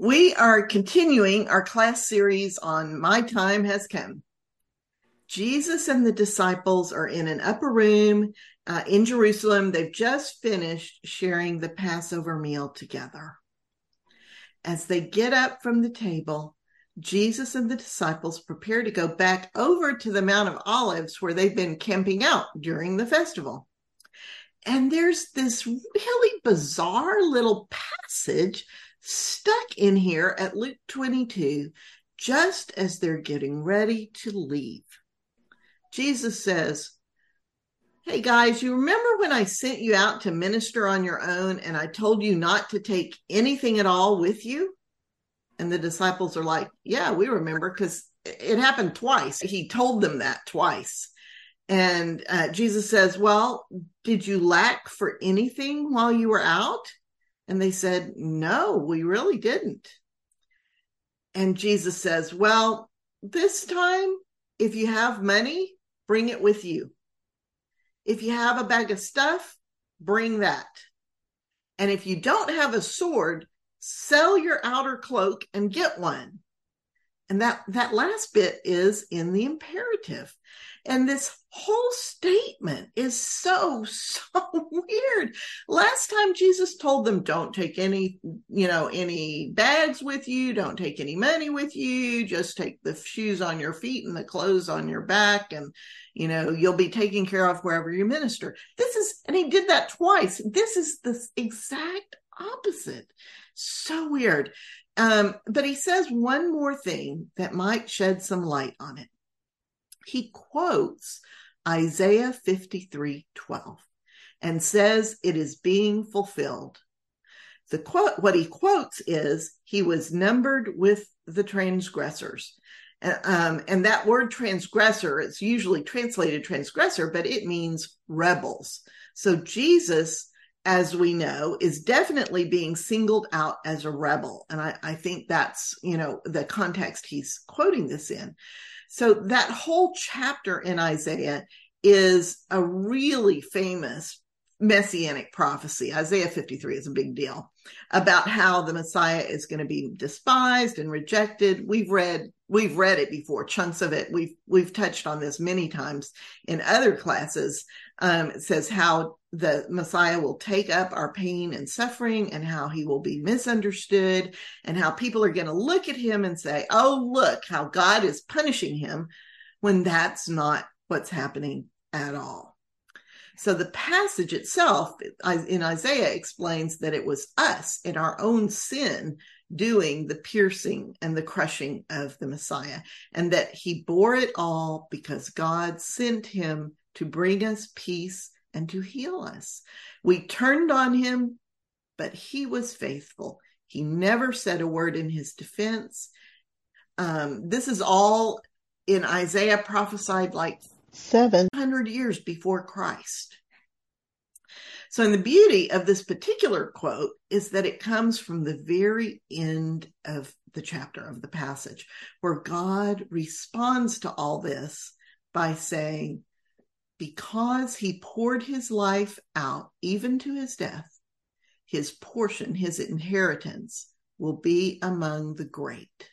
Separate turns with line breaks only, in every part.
We are continuing our class series on My Time Has Come. Jesus and the disciples are in an upper room uh, in Jerusalem. They've just finished sharing the Passover meal together. As they get up from the table, Jesus and the disciples prepare to go back over to the Mount of Olives where they've been camping out during the festival. And there's this really bizarre little passage stuck in here at Luke 22 just as they're getting ready to leave. Jesus says, Hey guys, you remember when I sent you out to minister on your own and I told you not to take anything at all with you? And the disciples are like, Yeah, we remember because it happened twice. He told them that twice. And uh, Jesus says, Well, did you lack for anything while you were out? And they said, No, we really didn't. And Jesus says, Well, this time, if you have money, bring it with you. If you have a bag of stuff, bring that. And if you don't have a sword, sell your outer cloak and get one. And that, that last bit is in the imperative. And this whole statement is so, so weird. Last time Jesus told them, don't take any, you know, any bags with you, don't take any money with you, just take the shoes on your feet and the clothes on your back, and, you know, you'll be taken care of wherever you minister. This is, and he did that twice. This is the exact opposite. So weird. Um, but he says one more thing that might shed some light on it he quotes Isaiah 53 12 and says it is being fulfilled. The quote, what he quotes is, he was numbered with the transgressors. Um, and that word transgressor is usually translated transgressor, but it means rebels. So Jesus, as we know, is definitely being singled out as a rebel. And I, I think that's, you know, the context he's quoting this in. So that whole chapter in Isaiah is a really famous messianic prophecy. Isaiah 53 is a big deal about how the Messiah is going to be despised and rejected. We've read we've read it before, chunks of it. We've we've touched on this many times in other classes. Um, it says how the Messiah will take up our pain and suffering and how he will be misunderstood and how people are going to look at him and say, Oh, look how God is punishing him when that's not what's happening at all. So the passage itself in Isaiah explains that it was us in our own sin doing the piercing and the crushing of the Messiah and that he bore it all because God sent him to bring us peace and to heal us. We turned on him, but he was faithful. He never said a word in his defense. Um, this is all in Isaiah prophesied like 700 years before Christ. So, and the beauty of this particular quote is that it comes from the very end of the chapter of the passage, where God responds to all this by saying, because he poured his life out even to his death, his portion, his inheritance will be among the great.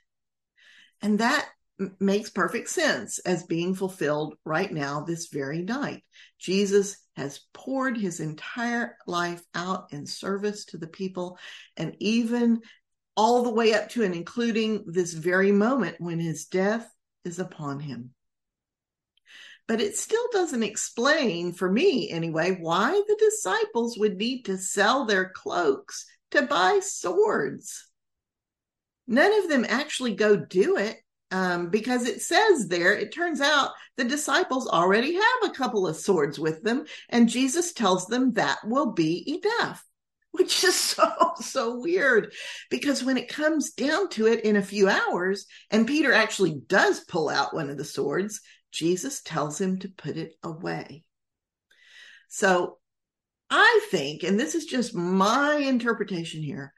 And that makes perfect sense as being fulfilled right now, this very night. Jesus has poured his entire life out in service to the people, and even all the way up to and including this very moment when his death is upon him but it still doesn't explain, for me anyway, why the disciples would need to sell their cloaks to buy swords. None of them actually go do it um, because it says there, it turns out the disciples already have a couple of swords with them, and Jesus tells them that will be enough. Which is so, so weird because when it comes down to it in a few hours, and Peter actually does pull out one of the swords, Jesus tells him to put it away. So I think, and this is just my interpretation here,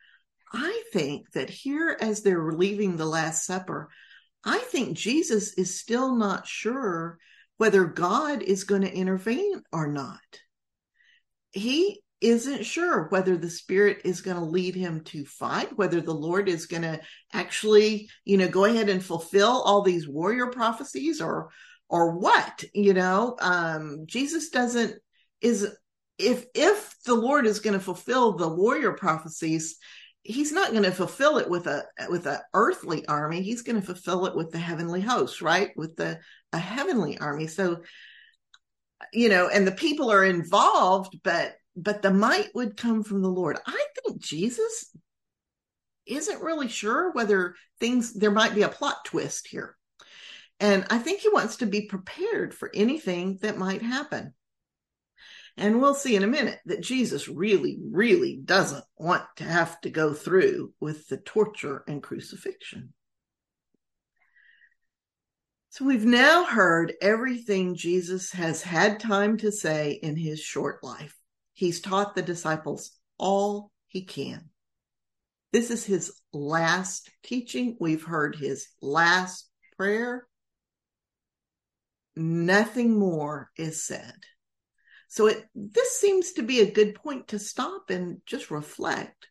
I think that here, as they're leaving the Last Supper, I think Jesus is still not sure whether God is going to intervene or not. He isn't sure whether the spirit is going to lead him to fight whether the lord is going to actually you know go ahead and fulfill all these warrior prophecies or or what you know um jesus doesn't is if if the lord is going to fulfill the warrior prophecies he's not going to fulfill it with a with a earthly army he's going to fulfill it with the heavenly host right with the a heavenly army so you know and the people are involved but but the might would come from the Lord. I think Jesus isn't really sure whether things, there might be a plot twist here. And I think he wants to be prepared for anything that might happen. And we'll see in a minute that Jesus really, really doesn't want to have to go through with the torture and crucifixion. So we've now heard everything Jesus has had time to say in his short life. He's taught the disciples all he can. This is his last teaching. We've heard his last prayer. Nothing more is said. So it, this seems to be a good point to stop and just reflect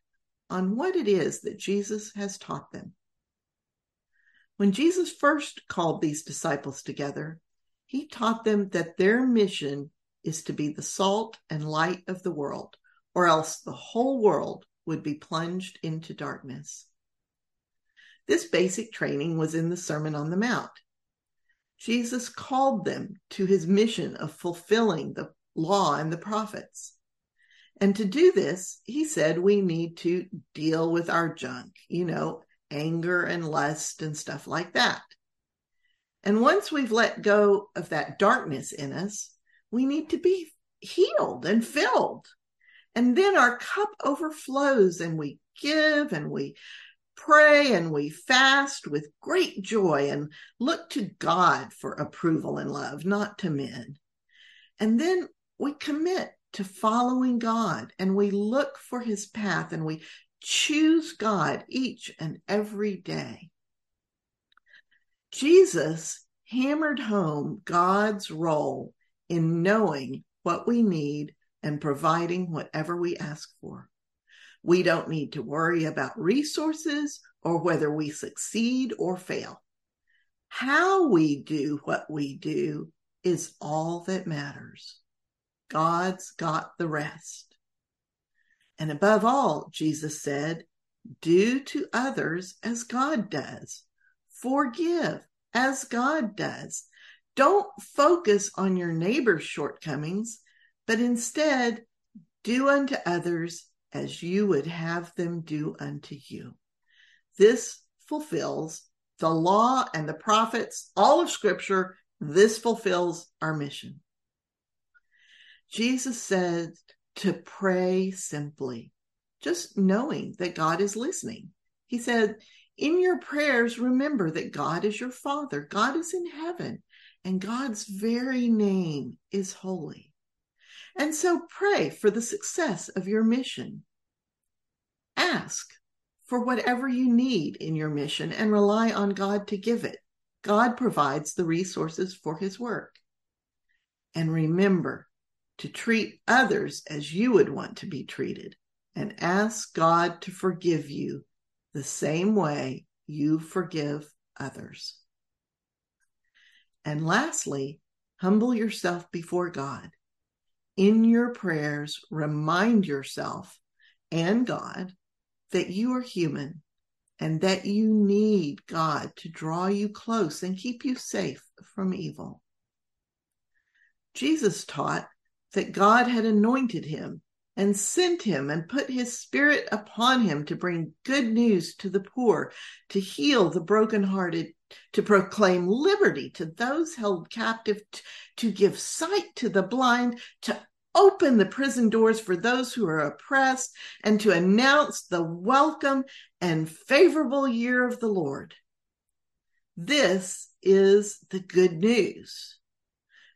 on what it is that Jesus has taught them. When Jesus first called these disciples together, he taught them that their mission is to be the salt and light of the world, or else the whole world would be plunged into darkness. This basic training was in the Sermon on the Mount. Jesus called them to his mission of fulfilling the law and the prophets. And to do this, he said we need to deal with our junk, you know, anger and lust and stuff like that. And once we've let go of that darkness in us, we need to be healed and filled. And then our cup overflows and we give and we pray and we fast with great joy and look to God for approval and love, not to men. And then we commit to following God and we look for his path and we choose God each and every day. Jesus hammered home God's role in knowing what we need and providing whatever we ask for. We don't need to worry about resources or whether we succeed or fail. How we do what we do is all that matters. God's got the rest. And above all, Jesus said, do to others as God does. Forgive as God does. Don't focus on your neighbor's shortcomings, but instead do unto others as you would have them do unto you. This fulfills the law and the prophets, all of scripture. This fulfills our mission. Jesus said to pray simply, just knowing that God is listening. He said, in your prayers, remember that God is your Father. God is in heaven and God's very name is holy. And so pray for the success of your mission. Ask for whatever you need in your mission and rely on God to give it. God provides the resources for his work. And remember to treat others as you would want to be treated and ask God to forgive you the same way you forgive others. And lastly, humble yourself before God. In your prayers, remind yourself and God that you are human and that you need God to draw you close and keep you safe from evil. Jesus taught that God had anointed him and sent him and put his spirit upon him to bring good news to the poor, to heal the brokenhearted, to proclaim liberty to those held captive, to give sight to the blind, to open the prison doors for those who are oppressed, and to announce the welcome and favorable year of the Lord. This is the good news.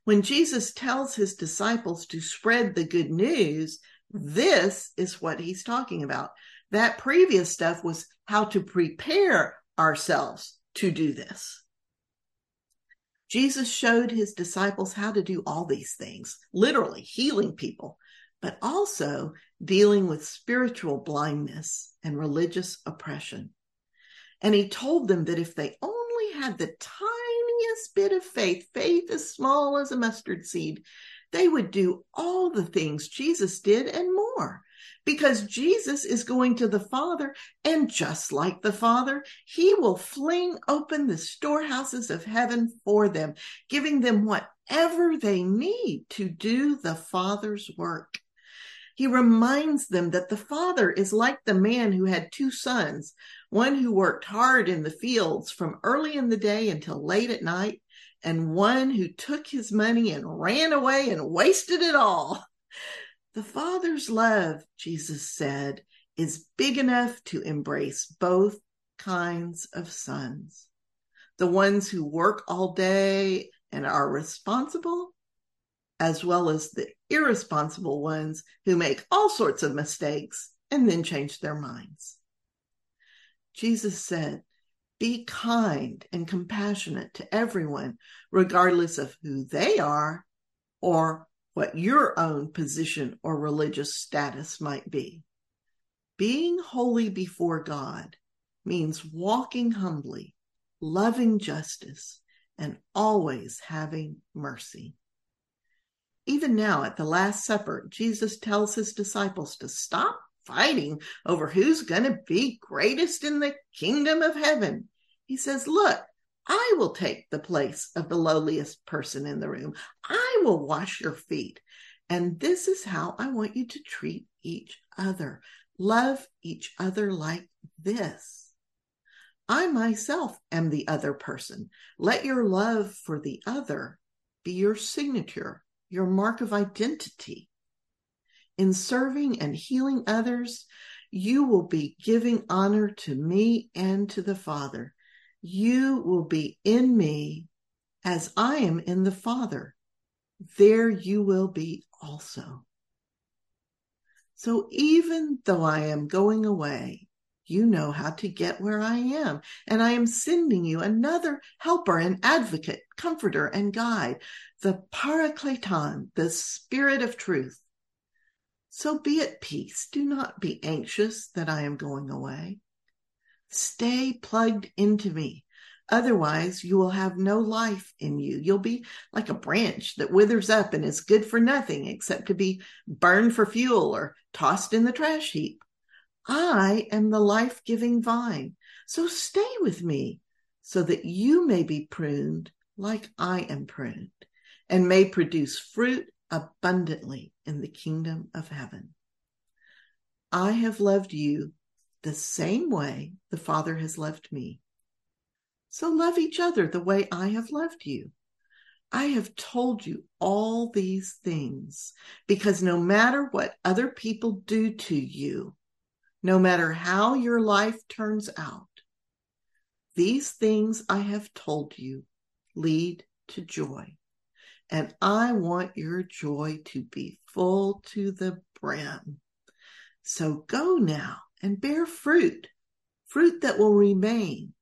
When Jesus tells his disciples to spread the good news, this is what he's talking about. That previous stuff was how to prepare ourselves to do this. Jesus showed his disciples how to do all these things, literally healing people, but also dealing with spiritual blindness and religious oppression. And he told them that if they only had the tiniest bit of faith, faith as small as a mustard seed, they would do all the things Jesus did and more. Because Jesus is going to the Father, and just like the Father, he will fling open the storehouses of heaven for them, giving them whatever they need to do the Father's work. He reminds them that the Father is like the man who had two sons, one who worked hard in the fields from early in the day until late at night, and one who took his money and ran away and wasted it all. The Father's love, Jesus said, is big enough to embrace both kinds of sons. The ones who work all day and are responsible, as well as the irresponsible ones who make all sorts of mistakes and then change their minds. Jesus said, be kind and compassionate to everyone, regardless of who they are or what your own position or religious status might be. Being holy before God means walking humbly, loving justice, and always having mercy. Even now at the Last Supper, Jesus tells his disciples to stop fighting over who's going to be greatest in the kingdom of heaven. He says, Look, I will take the place of the lowliest person in the room. I will wash your feet. And this is how I want you to treat each other. Love each other like this. I myself am the other person. Let your love for the other be your signature, your mark of identity. In serving and healing others, you will be giving honor to me and to the Father you will be in me as I am in the Father. There you will be also. So even though I am going away, you know how to get where I am. And I am sending you another helper and advocate, comforter and guide, the Parakleton, the spirit of truth. So be at peace. Do not be anxious that I am going away. Stay plugged into me. Otherwise, you will have no life in you. You'll be like a branch that withers up and is good for nothing except to be burned for fuel or tossed in the trash heap. I am the life giving vine. So stay with me so that you may be pruned like I am pruned and may produce fruit abundantly in the kingdom of heaven. I have loved you the same way the Father has loved me. So love each other the way I have loved you. I have told you all these things because no matter what other people do to you, no matter how your life turns out, these things I have told you lead to joy. And I want your joy to be full to the brim. So go now and bear fruit, fruit that will remain.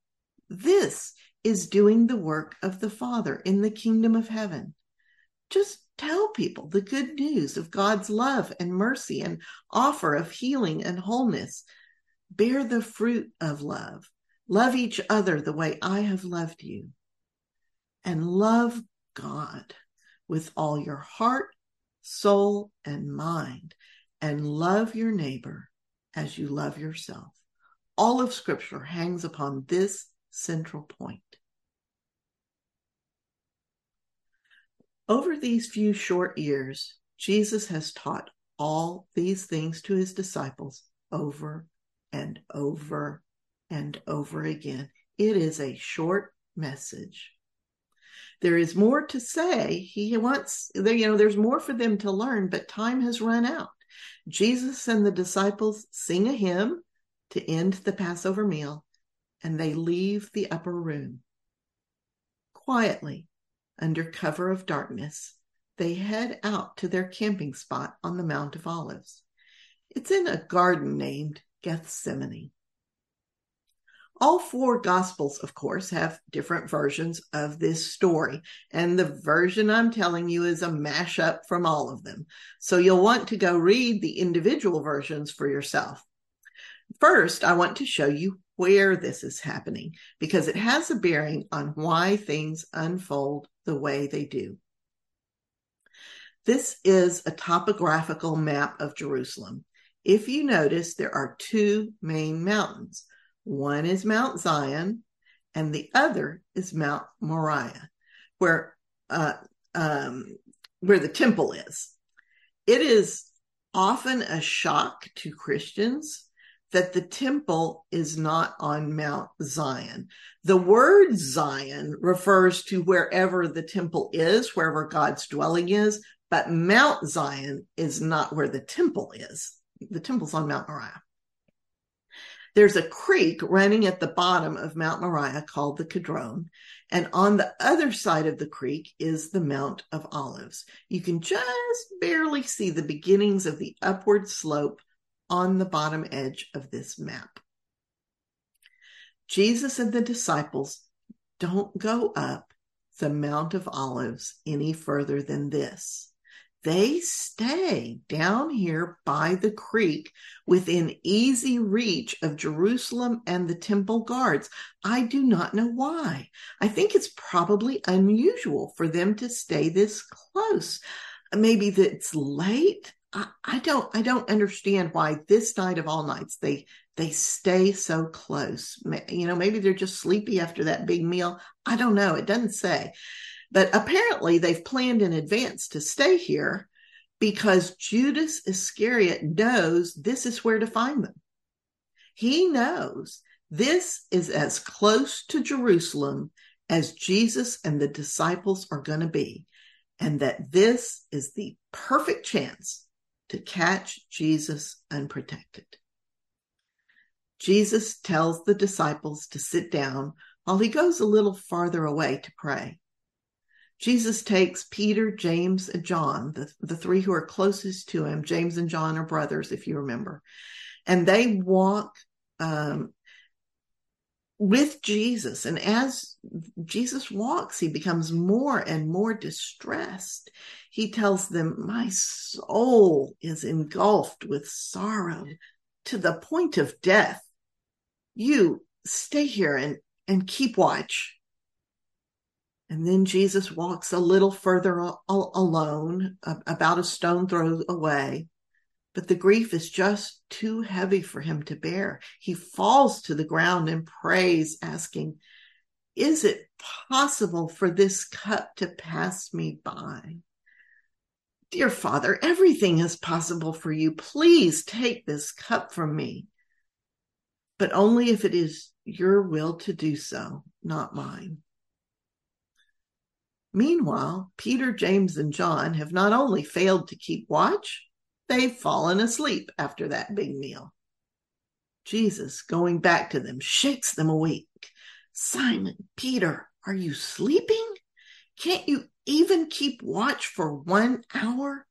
This is doing the work of the Father in the kingdom of heaven. Just tell people the good news of God's love and mercy and offer of healing and wholeness. Bear the fruit of love. Love each other the way I have loved you. And love God with all your heart, soul, and mind. And love your neighbor as you love yourself. All of Scripture hangs upon this central point. Over these few short years, Jesus has taught all these things to his disciples over and over and over again. It is a short message. There is more to say. He wants, you know, there's more for them to learn, but time has run out. Jesus and the disciples sing a hymn to end the Passover meal, and they leave the upper room. Quietly, under cover of darkness, they head out to their camping spot on the Mount of Olives. It's in a garden named Gethsemane. All four gospels, of course, have different versions of this story. And the version I'm telling you is a mashup from all of them. So you'll want to go read the individual versions for yourself. First, I want to show you where this is happening because it has a bearing on why things unfold the way they do. This is a topographical map of Jerusalem. If you notice, there are two main mountains. One is Mount Zion, and the other is Mount Moriah, where uh, um, where the temple is. It is often a shock to Christians that the temple is not on Mount Zion. The word Zion refers to wherever the temple is, wherever God's dwelling is, but Mount Zion is not where the temple is. The temple's on Mount Moriah. There's a creek running at the bottom of Mount Moriah called the Kidron. And on the other side of the creek is the Mount of Olives. You can just barely see the beginnings of the upward slope on the bottom edge of this map. Jesus and the disciples don't go up the Mount of Olives any further than this they stay down here by the creek within easy reach of Jerusalem and the temple guards. I do not know why. I think it's probably unusual for them to stay this close. Maybe it's late. I, I don't I don't understand why this night of all nights they they stay so close. You know, maybe they're just sleepy after that big meal. I don't know. It doesn't say. But apparently, they've planned in advance to stay here because Judas Iscariot knows this is where to find them. He knows this is as close to Jerusalem as Jesus and the disciples are going to be, and that this is the perfect chance to catch Jesus unprotected. Jesus tells the disciples to sit down while he goes a little farther away to pray. Jesus takes Peter, James, and John, the, the three who are closest to him. James and John are brothers, if you remember. And they walk um, with Jesus. And as Jesus walks, he becomes more and more distressed. He tells them, My soul is engulfed with sorrow to the point of death. You stay here and, and keep watch. And then Jesus walks a little further alone, about a stone throw away. But the grief is just too heavy for him to bear. He falls to the ground and prays, asking, Is it possible for this cup to pass me by? Dear Father, everything is possible for you. Please take this cup from me. But only if it is your will to do so, not mine. Meanwhile, Peter, James, and John have not only failed to keep watch, they've fallen asleep after that big meal. Jesus, going back to them, shakes them awake. Simon, Peter, are you sleeping? Can't you even keep watch for one hour?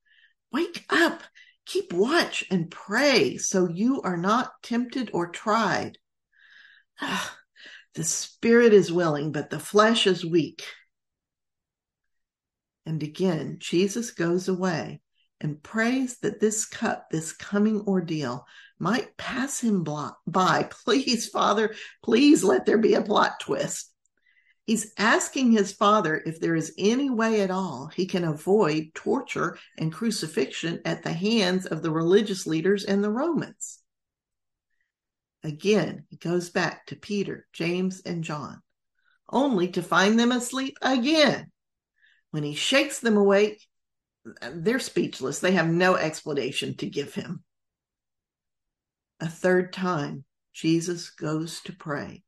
Wake up, keep watch and pray so you are not tempted or tried. Ah, the spirit is willing, but the flesh is weak. And again, Jesus goes away and prays that this cup, this coming ordeal, might pass him by. Please, Father, please let there be a plot twist. He's asking his father if there is any way at all he can avoid torture and crucifixion at the hands of the religious leaders and the Romans. Again, he goes back to Peter, James, and John, only to find them asleep again. When he shakes them awake, they're speechless. They have no explanation to give him. A third time, Jesus goes to pray.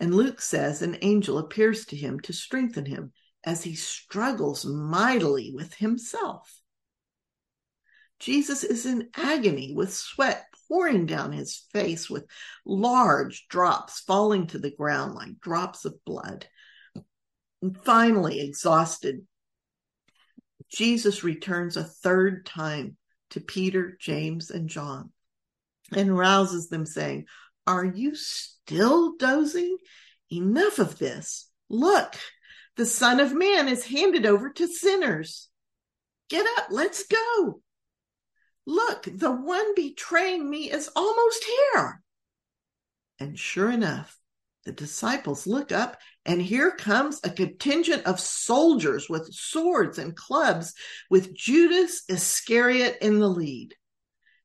And Luke says an angel appears to him to strengthen him as he struggles mightily with himself. Jesus is in agony with sweat pouring down his face, with large drops falling to the ground like drops of blood. And finally, exhausted, Jesus returns a third time to Peter, James, and John and rouses them, saying, Are you still dozing? Enough of this. Look, the Son of Man is handed over to sinners. Get up, let's go. Look, the one betraying me is almost here. And sure enough, the disciples look up, and here comes a contingent of soldiers with swords and clubs, with Judas Iscariot in the lead.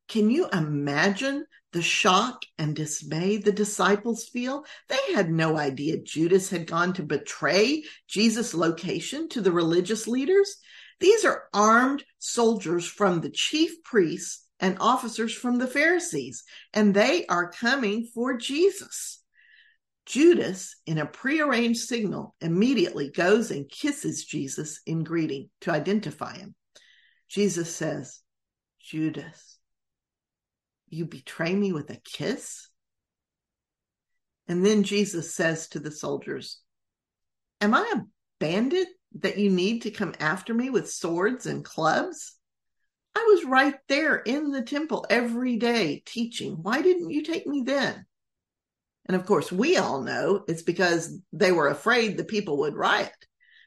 Can you imagine the shock and dismay the disciples feel? They had no idea Judas had gone to betray Jesus' location to the religious leaders. These are armed soldiers from the chief priests and officers from the Pharisees, and they are coming for Jesus. Judas, in a prearranged signal, immediately goes and kisses Jesus in greeting to identify him. Jesus says, Judas, you betray me with a kiss? And then Jesus says to the soldiers, Am I a bandit that you need to come after me with swords and clubs? I was right there in the temple every day teaching. Why didn't you take me then? And of course, we all know it's because they were afraid the people would riot.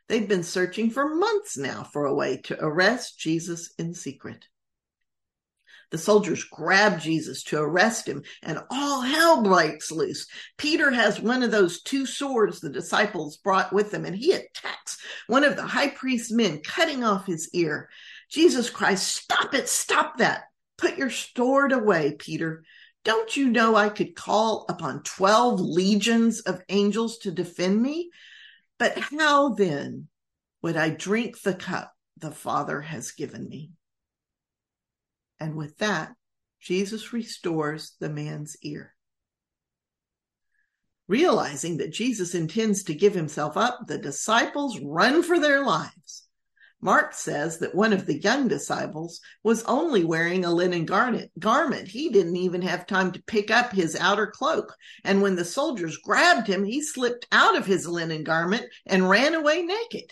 They've been searching for months now for a way to arrest Jesus in secret. The soldiers grab Jesus to arrest him, and all hell breaks loose. Peter has one of those two swords the disciples brought with them, and he attacks one of the high priest's men, cutting off his ear. Jesus cries, Stop it, stop that. Put your sword away, Peter. Don't you know I could call upon 12 legions of angels to defend me? But how then would I drink the cup the Father has given me? And with that, Jesus restores the man's ear. Realizing that Jesus intends to give himself up, the disciples run for their lives. Mark says that one of the young disciples was only wearing a linen garment. He didn't even have time to pick up his outer cloak. And when the soldiers grabbed him, he slipped out of his linen garment and ran away naked.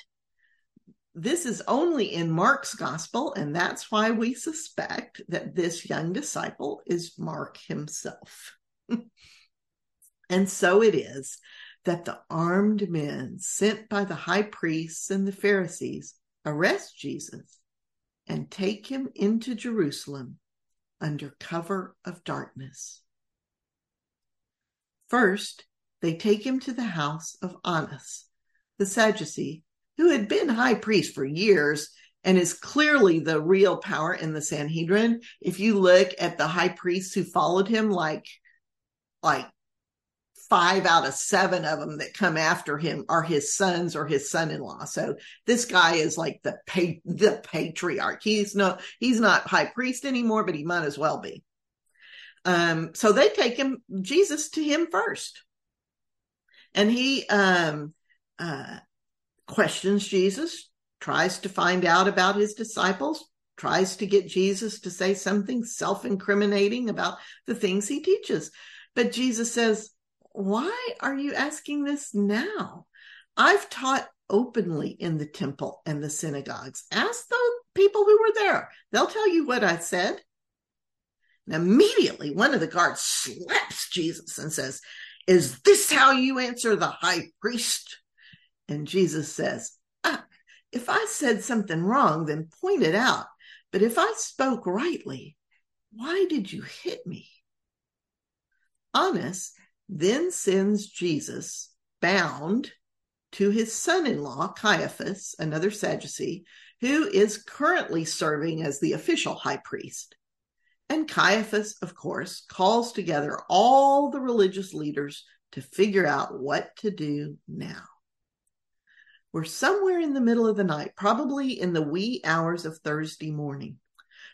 This is only in Mark's gospel, and that's why we suspect that this young disciple is Mark himself. and so it is that the armed men sent by the high priests and the Pharisees arrest Jesus and take him into Jerusalem under cover of darkness. First, they take him to the house of Annas, the Sadducee, who had been high priest for years and is clearly the real power in the Sanhedrin. If you look at the high priests who followed him, like, like five out of seven of them that come after him are his sons or his son-in-law. So this guy is like the pa- the patriarch. He's no he's not high priest anymore, but he might as well be. Um, so they take him Jesus to him first, and he um, uh, questions Jesus, tries to find out about his disciples, tries to get Jesus to say something self-incriminating about the things he teaches. But Jesus says, why are you asking this now? I've taught openly in the temple and the synagogues. Ask the people who were there. They'll tell you what I said. And immediately one of the guards slaps Jesus and says, Is this how you answer the high priest? And Jesus says, ah, If I said something wrong, then point it out. But if I spoke rightly, why did you hit me? Annas then sends Jesus bound to his son in law, Caiaphas, another Sadducee, who is currently serving as the official high priest. And Caiaphas, of course, calls together all the religious leaders to figure out what to do now. We're somewhere in the middle of the night, probably in the wee hours of Thursday morning.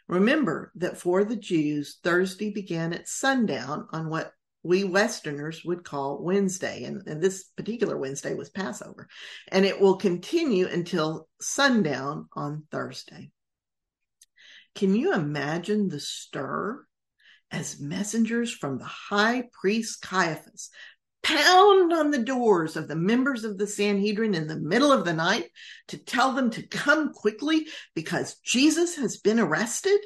Remember that for the Jews, Thursday began at sundown on what we Westerners would call Wednesday. And, and, this particular Wednesday was Passover. And it will continue until sundown on Thursday. Can you imagine the stir as messengers from the high priest Caiaphas pound on the doors of the members of the Sanhedrin in the middle of the night to tell them to come quickly because Jesus has been arrested?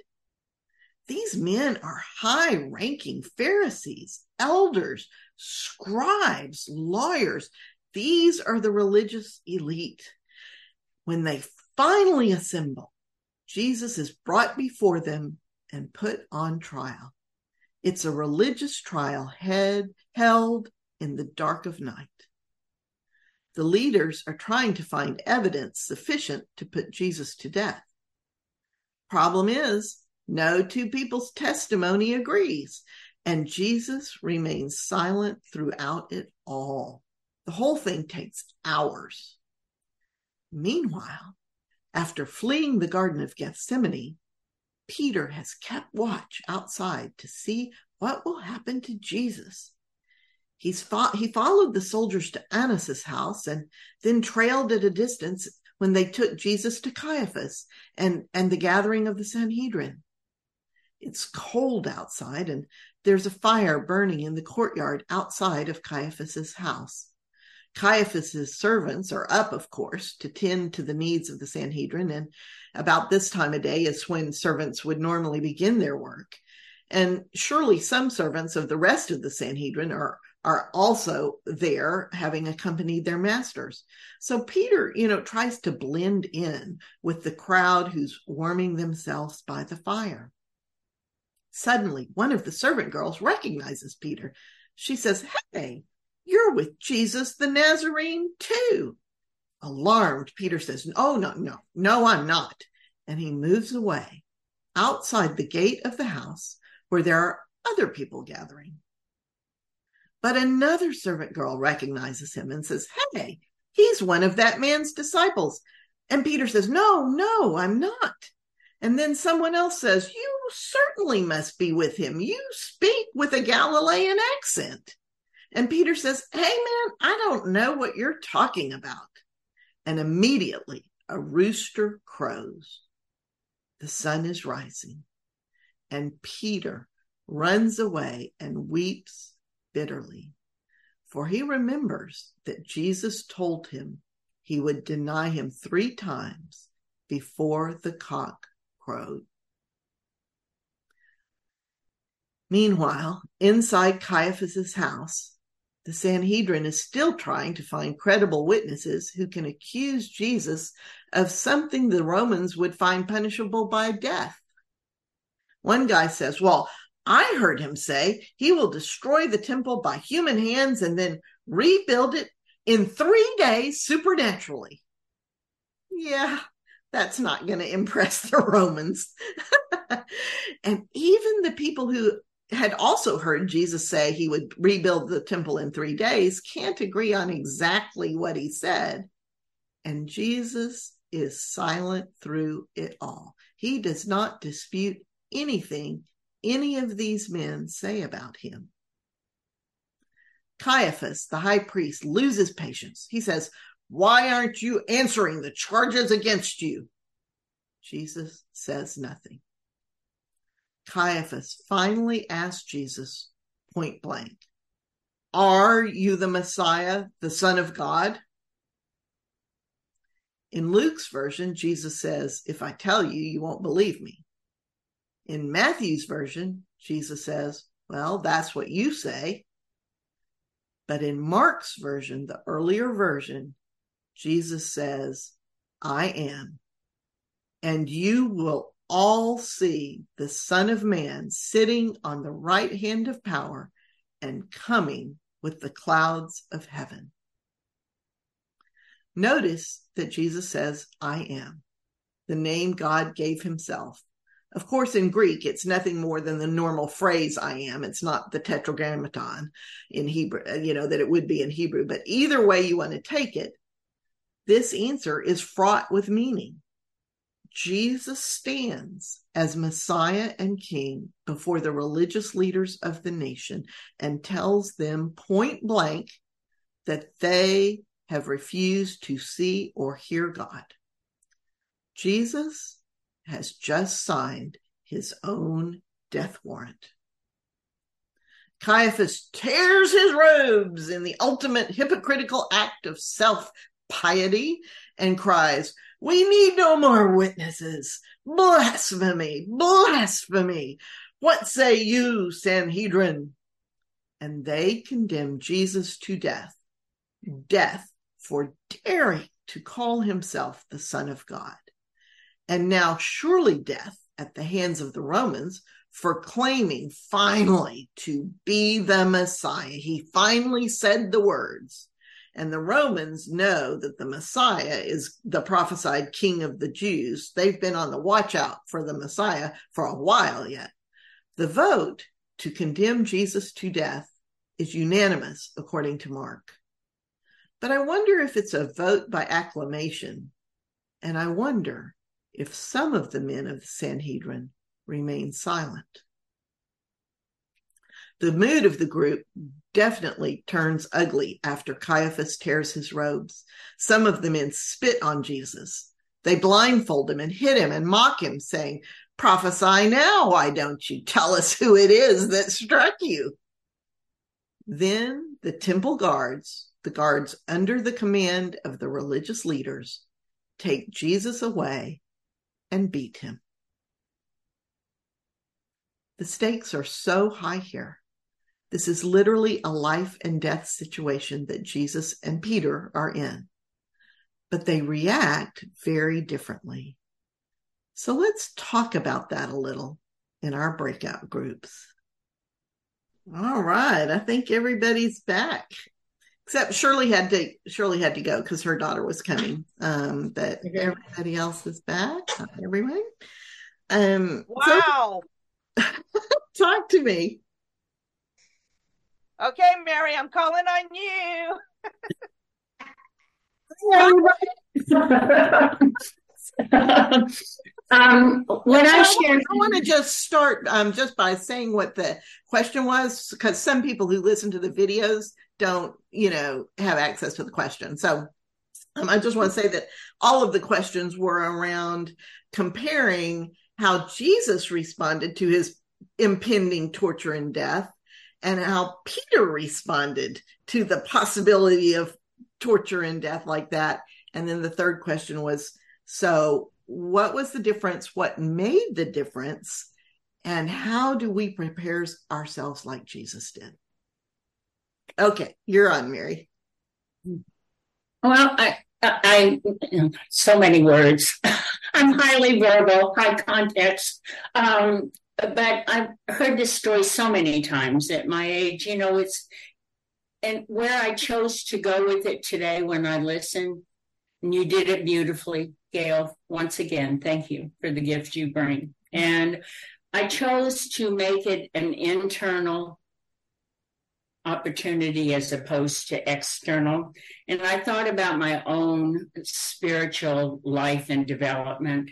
These men are high ranking Pharisees, elders, scribes, lawyers. These are the religious elite. When they finally assemble, Jesus is brought before them and put on trial. It's a religious trial head, held in the dark of night. The leaders are trying to find evidence sufficient to put Jesus to death. Problem is, no two people's testimony agrees, and Jesus remains silent throughout it all. The whole thing takes hours. Meanwhile, after fleeing the Garden of Gethsemane, Peter has kept watch outside to see what will happen to Jesus. He's fought, he followed the soldiers to Annas's house and then trailed at a distance when they took Jesus to Caiaphas and, and the gathering of the Sanhedrin. It's cold outside and there's a fire burning in the courtyard outside of Caiaphas's house. Caiaphas's servants are up, of course, to tend to the needs of the Sanhedrin. And about this time of day is when servants would normally begin their work. And surely some servants of the rest of the Sanhedrin are, are also there having accompanied their masters. So Peter, you know, tries to blend in with the crowd who's warming themselves by the fire. Suddenly, one of the servant girls recognizes Peter. She says, Hey, you're with Jesus the Nazarene too. Alarmed, Peter says, Oh, no, no, no, I'm not. And he moves away outside the gate of the house where there are other people gathering. But another servant girl recognizes him and says, Hey, he's one of that man's disciples. And Peter says, No, no, I'm not. And then someone else says, certainly must be with him. You speak with a Galilean accent. And Peter says, Hey, man, I don't know what you're talking about. And immediately a rooster crows. The sun is rising. And Peter runs away and weeps bitterly, for he remembers that Jesus told him he would deny him three times before the cock crowed. Meanwhile, inside Caiaphas's house, the Sanhedrin is still trying to find credible witnesses who can accuse Jesus of something the Romans would find punishable by death. One guy says, Well, I heard him say he will destroy the temple by human hands and then rebuild it in three days supernaturally. Yeah, that's not going to impress the Romans. and even the people who had also heard Jesus say he would rebuild the temple in three days can't agree on exactly what he said. And Jesus is silent through it all. He does not dispute anything any of these men say about him. Caiaphas, the high priest, loses patience. He says, Why aren't you answering the charges against you? Jesus says nothing. Caiaphas finally asked Jesus point blank, Are you the Messiah, the Son of God? In Luke's version, Jesus says, If I tell you, you won't believe me. In Matthew's version, Jesus says, Well, that's what you say. But in Mark's version, the earlier version, Jesus says, I am. And you will all see the Son of Man sitting on the right hand of power and coming with the clouds of heaven. Notice that Jesus says, I am, the name God gave himself. Of course, in Greek, it's nothing more than the normal phrase I am. It's not the tetragrammaton in Hebrew, uh, you know, that it would be in Hebrew. But either way you want to take it, this answer is fraught with meaning. Jesus stands as Messiah and King before the religious leaders of the nation and tells them point blank that they have refused to see or hear God. Jesus has just signed his own death warrant. Caiaphas tears his robes in the ultimate hypocritical act of self piety and cries, We need no more witnesses. Blasphemy, blasphemy. What say you, Sanhedrin? And they condemned Jesus to death, death for daring to call himself the Son of God. And now, surely death at the hands of the Romans for claiming finally to be the Messiah. He finally said the words. And the Romans know that the Messiah is the prophesied king of the Jews. They've been on the watch out for the Messiah for a while yet. The vote to condemn Jesus to death is unanimous, according to Mark. But I wonder if it's a vote by acclamation. And I wonder if some of the men of the Sanhedrin remain silent. The mood of the group definitely turns ugly after Caiaphas tears his robes. Some of the men spit on Jesus. They blindfold him and hit him and mock him, saying, Prophesy now. Why don't you tell us who it is that struck you? Then the temple guards, the guards under the command of the religious leaders, take Jesus away and beat him. The stakes are so high here. This is literally a life and death situation that Jesus and Peter are in, but they react very differently. So let's talk about that a little in our breakout groups. All right, I think everybody's back. Except Shirley had to Shirley had to go because her daughter was coming. Um, but okay. everybody else is back. everyone. Um,
wow.
So, talk to me.
Okay, Mary, I'm calling on you.
um, when I, I share, I want to just start um, just by saying what the question was, because some people who listen to the videos don't, you know, have access to the question. So um, I just want to say that all of the questions were around comparing how Jesus responded to his impending torture and death and how Peter responded to the possibility of torture and death like that. And then the third question was so, what was the difference? What made the difference? And how do we prepare ourselves like Jesus did? Okay, you're on, Mary.
Well, I, I, so many words. I'm highly verbal, high context. Um, but I've heard this story so many times at my age. You know, it's and where I chose to go with it today when I listened, and you did it beautifully, Gail. Once again, thank you for the gift you bring. And I chose to make it an internal opportunity as opposed to external. And I thought about my own spiritual life and development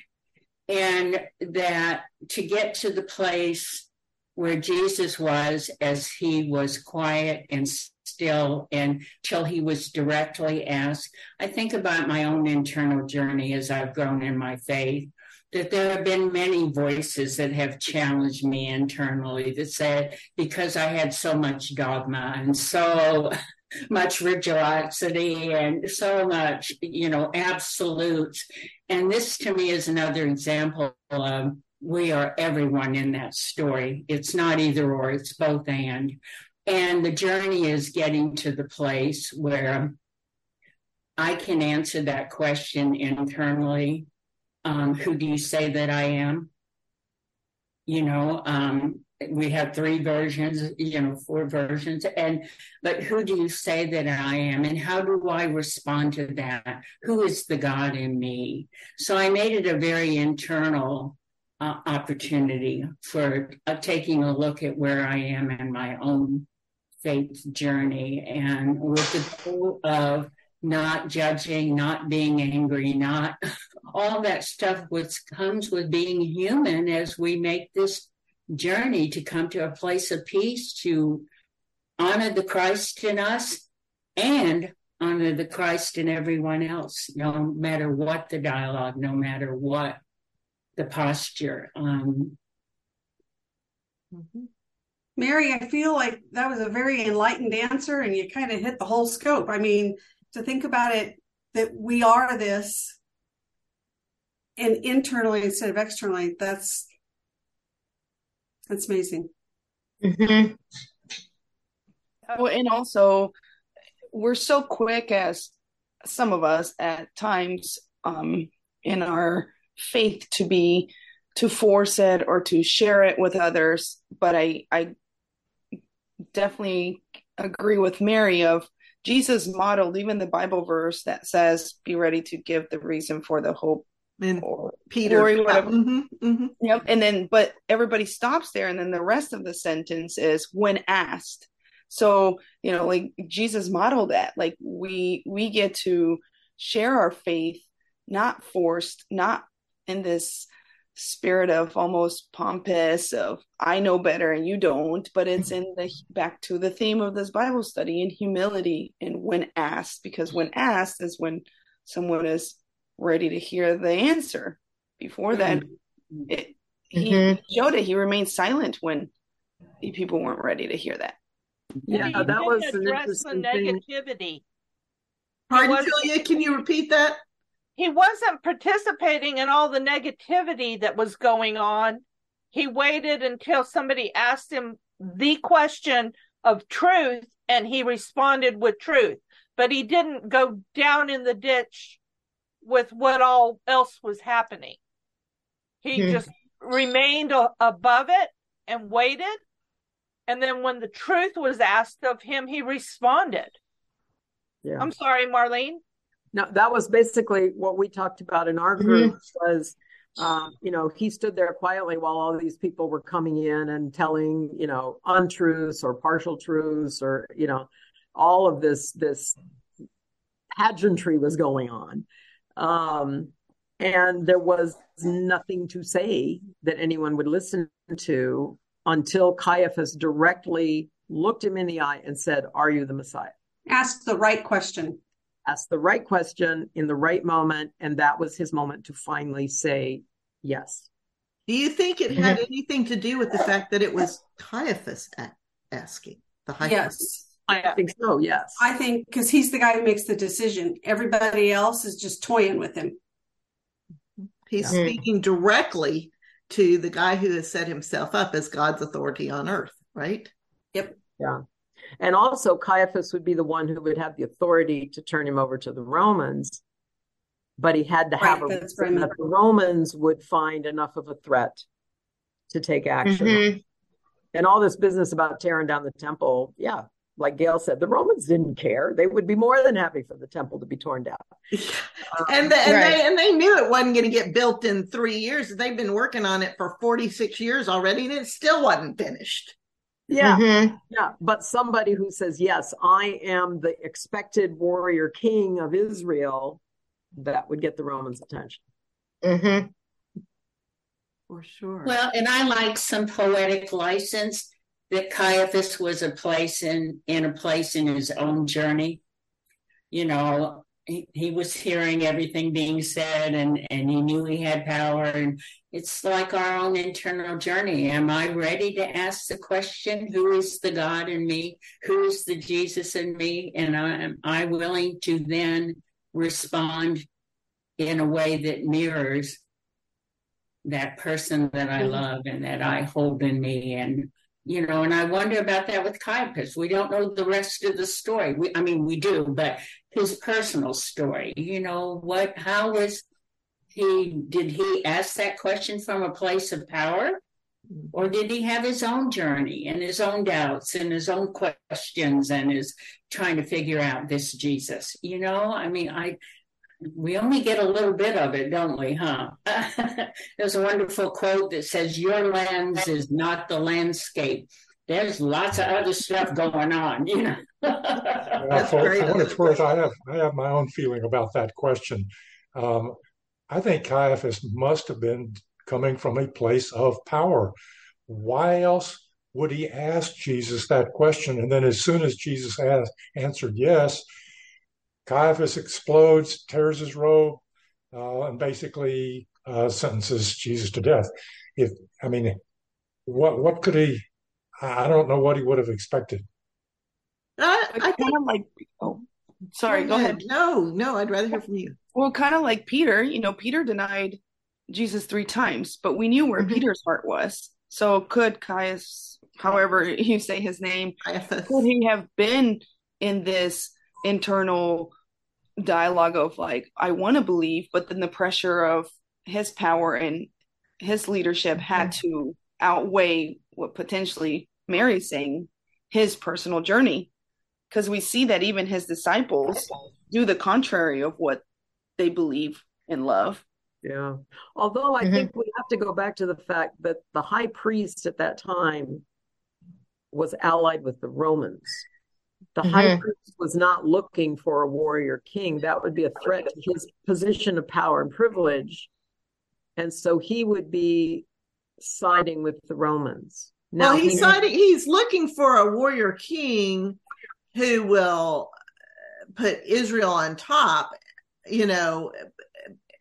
and that to get to the place where Jesus was as he was quiet and still and till he was directly asked. I think about my own internal journey as I've grown in my faith, that there have been many voices that have challenged me internally that said, because I had so much dogma and so much religiosity and so much, you know, absolutes. And this to me is another example of we are everyone in that story. It's not either or, it's both and. And the journey is getting to the place where I can answer that question internally. Um, who do you say that I am? You know, um, we have three versions, you know, four versions. And, but who do you say that I am? And how do I respond to that? Who is the God in me? So I made it a very internal uh, opportunity for uh, taking a look at where I am in my own faith journey and with the goal of not judging, not being angry, not all that stuff which comes with being human as we make this journey to come to a place of peace, to honor the Christ in us and honor the Christ in everyone else, no matter what the dialogue, no matter what the posture. Um,
mm-hmm. Mary, I feel like that was a very enlightened answer, and you kind of hit the whole scope. I mean, to think about it, that we are this and internally instead of externally, that's that's amazing.
Mm-hmm.
Well, and also we're so quick as some of us at times um, in our faith to be to force it or to share it with others. But I I definitely agree with Mary of Jesus modeled even the Bible verse that says, "Be ready to give the reason for the hope."
And
Or
Peter.
whatever.
Mhm, mhm.
Yep. And then, but everybody stops there. And then the rest of the sentence is when asked. So, you know, like Jesus modeled that. Like we, we get to share our faith, not forced, not in this spirit of almost pompous of I know better and you don't, but it's in the back to the theme of this Bible study in humility and when asked, because when asked is when someone is ready to hear the answer. Before that, it, he
Mhm.
showed it. He remained silent when people weren't ready to hear that.
he
Yeah, that was
didn't
an
address the
interesting thing.
negativity.
Pardon,
was-
Julia, can you repeat that?
He wasn't participating in all the negativity that was going on. He waited until somebody asked him the question of truth and he responded with truth. But he didn't go down in the ditch with what all else was happening. He
Hmm.
just remained a- above it and waited. And then when the truth was asked of him, he responded.
Yeah.
I'm sorry, Marlene.
No, that was basically what we talked about in our group was, um, you know, he stood there quietly while all these people were coming in and telling, you know, untruths or partial truths or, you know, all of this, this pageantry was going on. Um, and there was nothing to say that anyone would listen to until Caiaphas directly looked him in the eye and said, Are you the Messiah?
Ask the right question.
asked the right question in the right moment, and that was his moment to finally say yes.
Do you think it had anything to do with the fact that it was Caiaphas asking the high priest?
Yes, I think so. Yes,
I think because he's the guy who makes the decision. Everybody else is just toying with him.
He's
Yeah.
speaking directly to the guy who has set himself up as God's authority on earth, right? Yep. Yeah.
And also Caiaphas would be the one who would have the authority to turn him over to the Romans, but he had to have
Right,
a
that's
reason
right.
that the Romans would find enough of a threat to take action.
Mhm.
And all this business about tearing down the temple, yeah, like Gail said, the Romans didn't care. They would be more than happy for the temple to be torn down.
and, the, and
Right.
they and they knew it wasn't going to get built in three years. They've been working on it for forty six years already, and it still wasn't finished.
Yeah,
Mhm.
Yeah, but somebody who says, Yes, I am the expected warrior king of Israel, that would get the Romans' attention.
Mhm.
For sure.
Well, and I like some poetic license that Caiaphas was a place in in a place in his own journey. You know, he, he was hearing everything being said and and he knew he had power and it's like our own internal journey. Am I ready to ask the question, who is the God in me? Who is the Jesus in me? And I, am I willing to then respond in a way that mirrors that person that I mm-hmm. love and that I hold in me. And, you know, and I wonder about that with Caiaphas. We don't know the rest of the story. We, I mean, we do, but his personal story, you know, what, how was he, did he ask that question from a place of power? Or did he have his own journey and his own doubts and his own questions and is trying to figure out this Jesus? You know, I mean, I, we only get a little bit of it, don't we, huh? There's a wonderful quote that says, Your lens is not the landscape. There's lots of other stuff going on, you know.
Yeah, for, for what it's worth, I have I have my own feeling about that question. Um, I think Caiaphas must have been coming from a place of power. Why else would he ask Jesus that question? And then, as soon as Jesus asked, answered yes, Caiaphas explodes, tears his robe, uh, and basically uh, sentences Jesus to death. If I mean, what what could he? I I don't know what he would have expected.
I, I
kind
think.
of like, oh, sorry, go ahead.
No, no, I'd rather hear from you.
Well, kind of like Peter, you know, Peter denied Jesus three times, but we knew where
Mhm.
Peter's heart was. So could Caius, however you say his name,
Caiaphas.
could he have been in this internal dialogue of like, I want to believe, but then the pressure of his power and his leadership had to outweigh what potentially Mary's saying, his personal journey. Because we see that even his disciples do the contrary of what they believe and love.
Yeah. Although I
Mhm.
think we have to go back to the fact that the high priest at that time was allied with the Romans. The high
Mhm.
priest was not looking for a warrior king. That would be a threat to his position of power and privilege. And so he would be siding with the Romans.
Well,
he-
he's siding, he's looking for a warrior king who will uh, put Israel on top, you know,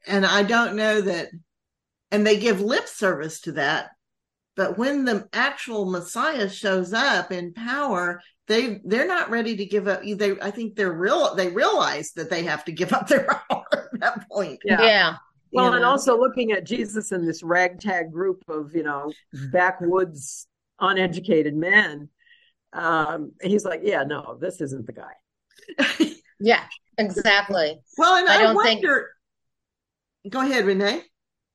and I don't know that, and they give lip service to that. But when the actual Messiah shows up in power, they they're not ready to give up. They I think they're real. They realize that they have to give up their power at that point.
Yeah.
Yeah.
Well,
you
and
know?
also looking at Jesus and this ragtag group of, you know, backwoods, uneducated men, um, he's like, yeah, no, this isn't the guy.
Yeah. Exactly.
well, and
I
I,
don't think-
Go ahead, Renee.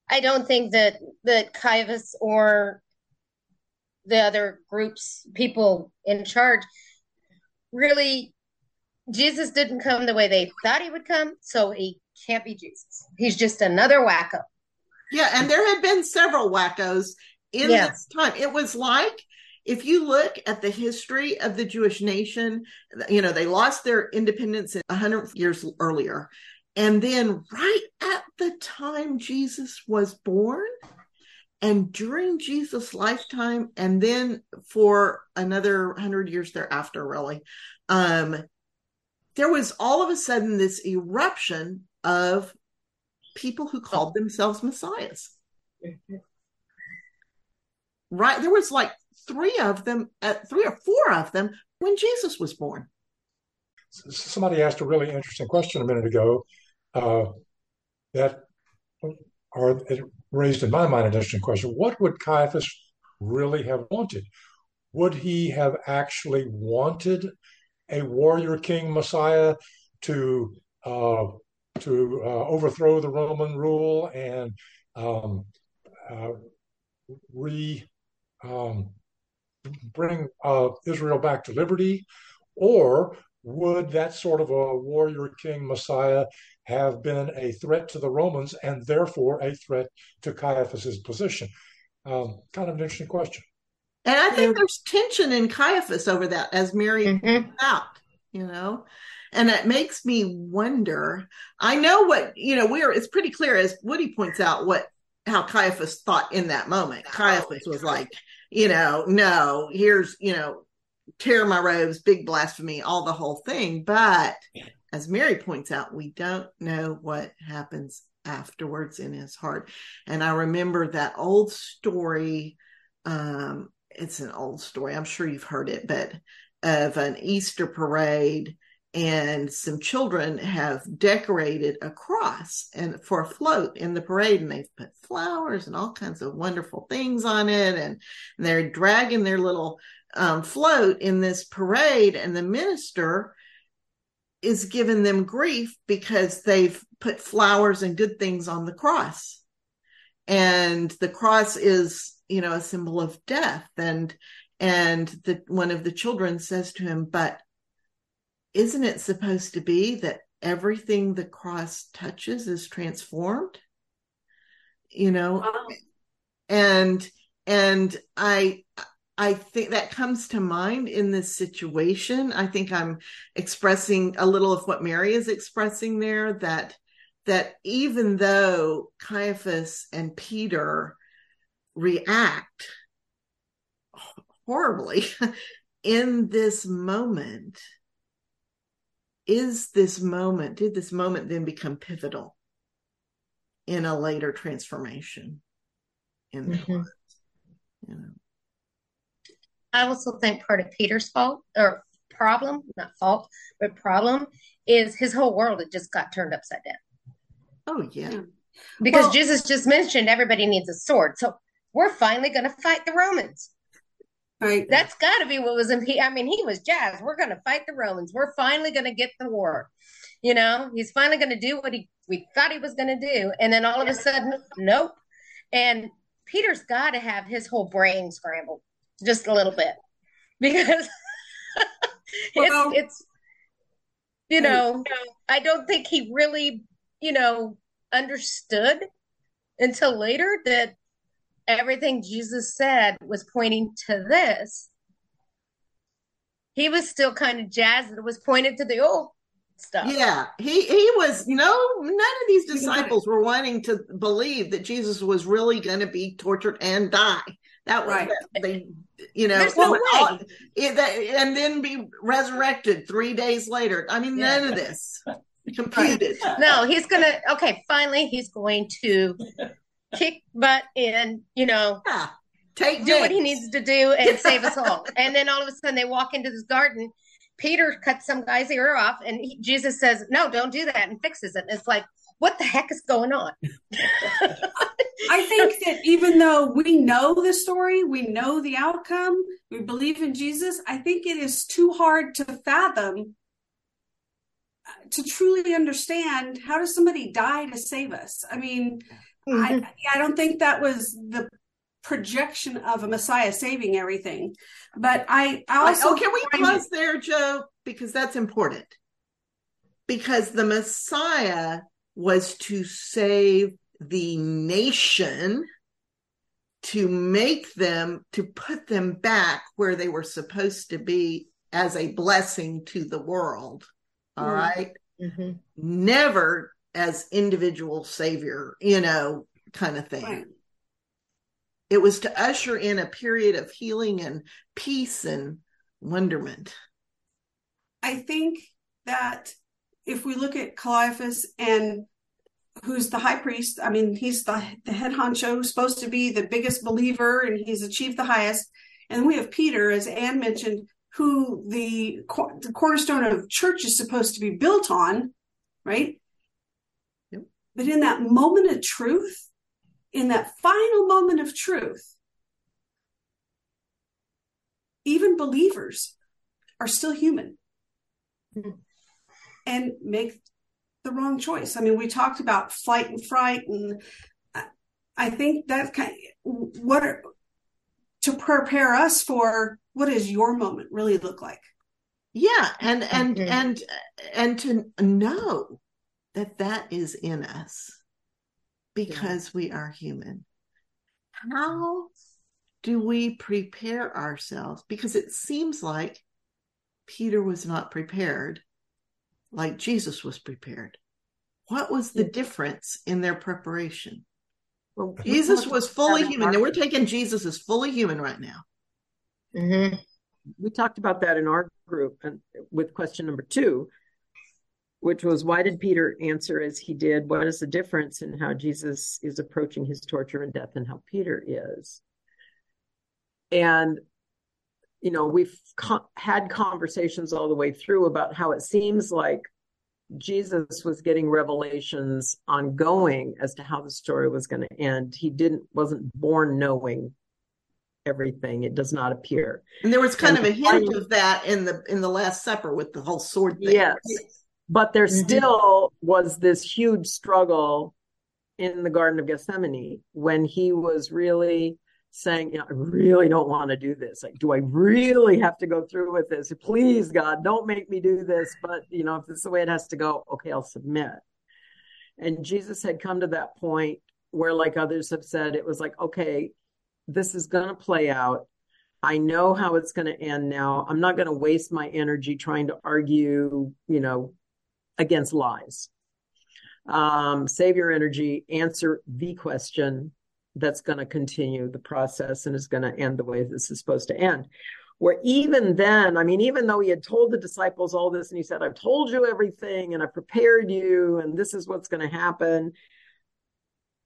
I don't think that that Caiaphas or the other groups, people in charge, really Jesus didn't come the way they thought he would come, so he can't be Jesus. He's just another wacko.
Yeah, and there had been several wackos in
Yeah.
this time. It was like if you look at the history of the Jewish nation, you know, they lost their independence 100 years earlier. And then right at the time Jesus was born, and during Jesus' lifetime, and then for another 100 years thereafter, really, um, there was all of a sudden this eruption of people who called themselves messiahs. Right. There was like three of them, uh, three or four of them when Jesus was born.
Somebody asked a really interesting question a minute ago uh, that, it raised in my mind an interesting question. What would Caiaphas really have wanted? Would he have actually wanted a warrior king Messiah to uh, to uh, overthrow the Roman rule and um, uh, re um, bring uh, Israel back to liberty, or would that sort of a warrior king Messiah have been a threat to the Romans and therefore a threat to Caiaphas's position? Um, kind of an interesting question.
And I think there's tension in Caiaphas over that, as Mary
Mhm.
out, you know. And it makes me wonder. I know what, you know, we're it's pretty clear as Woody points out what how Caiaphas thought in that moment. Caiaphas was like, you know, no, here's, you know, tear my robes, big blasphemy, all the whole thing. But as Mary points out, we don't know what happens afterwards in his heart. And I remember that old story. Um, it's an old story. I'm sure you've heard it, but of an Easter parade and some children have decorated a cross and for a float in the parade and they've put flowers and all kinds of wonderful things on it and they're dragging their little um, float in this parade and the minister is giving them grief because they've put flowers and good things on the cross. And the cross is you know a symbol of death. And and the one of the children says to him but isn't it supposed to be that everything the cross touches is transformed? You know? And and i i think that comes to mind in this situation. I think i'm expressing a little of what mary is expressing there that that even though caiaphas and peter react horribly in this moment is this moment did this moment then become pivotal in a later transformation in their
Mhm.
lives? You know
I also think part of Peter's fault or problem, not fault, but problem is his whole world had just got turned upside down.
oh yeah hmm.
Because
Well-
Jesus just mentioned everybody needs a sword. So we're finally going to fight the Romans.
Right.
That's got to be what was in. He, I mean, he was jazzed. We're going to fight the Romans. We're finally going to get the war. You know, he's finally going to do what he we thought he was going to do, and then all of a sudden, nope. And Peter's got to have his whole brain scrambled just a little bit because
Well-
it's it's you know I don't think he really you know understood until later that everything Jesus said was pointing to this. He was still kind of jazzed that it was pointed to the old stuff.
Yeah, he he was no none of these disciples were wanting to believe that Jesus was really going to be tortured and die. That was
Right.
they, you know,
There's no
all-
way.
it- and then be resurrected three days later. I mean,
Yeah.
none of this computed.
No, he's gonna okay, finally he's going to kick butt and, you know,
Yeah, take
do what he needs to do and save us all. And then all of a sudden they walk into this garden. Peter cuts some guy's ear off, and he, Jesus says, "No, don't do that," and fixes it. And it's like, what the heck is going on?
I think that even though we know the story, we know the outcome, we believe in Jesus, I think it is too hard to fathom uh, to truly understand how does somebody die to save us? I mean, I, I don't think that was the projection of a Messiah saving everything. But I, I also
oh, can we pause there, Joe? Because that's important. Because the Messiah was to save the nation, to make them, to put them back where they were supposed to be as a blessing to the world. All
Mm.
right.
Mhm.
Never as individual savior, you know, kind of thing.
Right.
It was to usher in a period of healing and peace and wonderment.
I think that if we look at Caiaphas and who's the high priest, I mean, he's the, the head honcho, who's supposed to be the biggest believer and he's achieved the highest. And we have Peter, as Anne mentioned, who the, the cornerstone of church is supposed to be built on, right?
Yep.
But in that moment of truth, in that final moment of truth, even believers are still human
Mhm.
and make the wrong choice. I mean, we talked about flight and fright, and I- I think that kind what are, to prepare us for what does your moment really look like?
Yeah, and and
Mhm.
and and to know that that is in us because we are human. How do we prepare ourselves? Because it seems like Peter was not prepared like Jesus was prepared. What was the difference in their preparation?
Well,
Jesus was fully human. Now we're taking Jesus as fully human right now.
Mhm.
we talked about that in our group and with question number two, which was why did Peter answer as he did? What is the difference in how Jesus is approaching his torture and death and how Peter is? And you know, we've co- had conversations all the way through about how it seems like Jesus was getting revelations ongoing as to how the story was going to end. He didn't wasn't born knowing everything. It does not appear.
And there was kind
And
of a hint
finally-
of that in the in the Last Supper with the whole sword thing.
Yes. But there
Mhm.
still was this huge struggle in the Garden of Gethsemane when he was really saying, you know, I really don't want to do this. Like, do I really have to go through with this? Please, God, don't make me do this. But, you know, if this is the way it has to go, okay, I'll submit. And Jesus had come to that point where, like others have said, it was like, okay, this is going to play out. I know how it's going to end now. I'm not going to waste my energy trying to argue, you know, against lies. Um, save your energy, answer the question that's going to continue the process and is going to end the way this is supposed to end. Where even then, I mean, even though he had told the disciples all this and he said, I've told you everything and I prepared you and this is what's going to happen,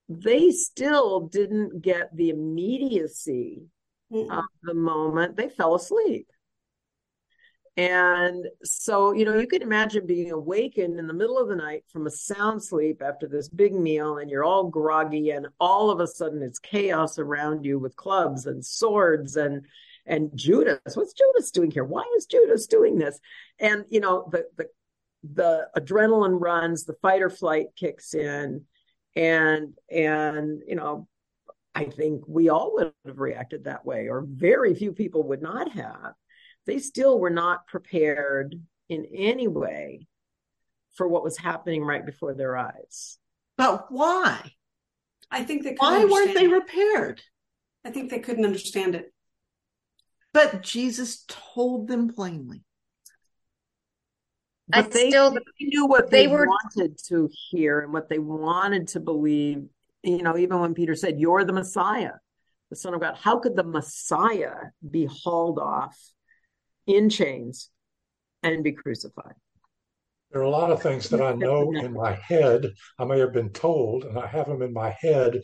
they still didn't get the immediacy
Mm-mm.
of the moment. They fell asleep. And so, you know, you can imagine being awakened in the middle of the night from a sound sleep after this big meal, and you're all groggy, and all of a sudden it's chaos around you with clubs and swords and and Judas. What's Judas doing here? Why is Judas doing this? And you know, the the the adrenaline runs, the fight or flight kicks in, and and you know, I think we all would have reacted that way, or very few people would not have they still were not prepared in any way for what was happening right before their eyes.
But why?
I think they
why weren't they prepared?
I think they couldn't understand it.
But Jesus told them plainly.
But they, still, they knew what they, they were, wanted to hear and what they wanted to believe. You know, even when Peter said, You're the Messiah, the Son of God, how could the Messiah be hauled off in chains and be crucified.
There are a lot of things that I know in my head. I may have been told, and I have them in my head,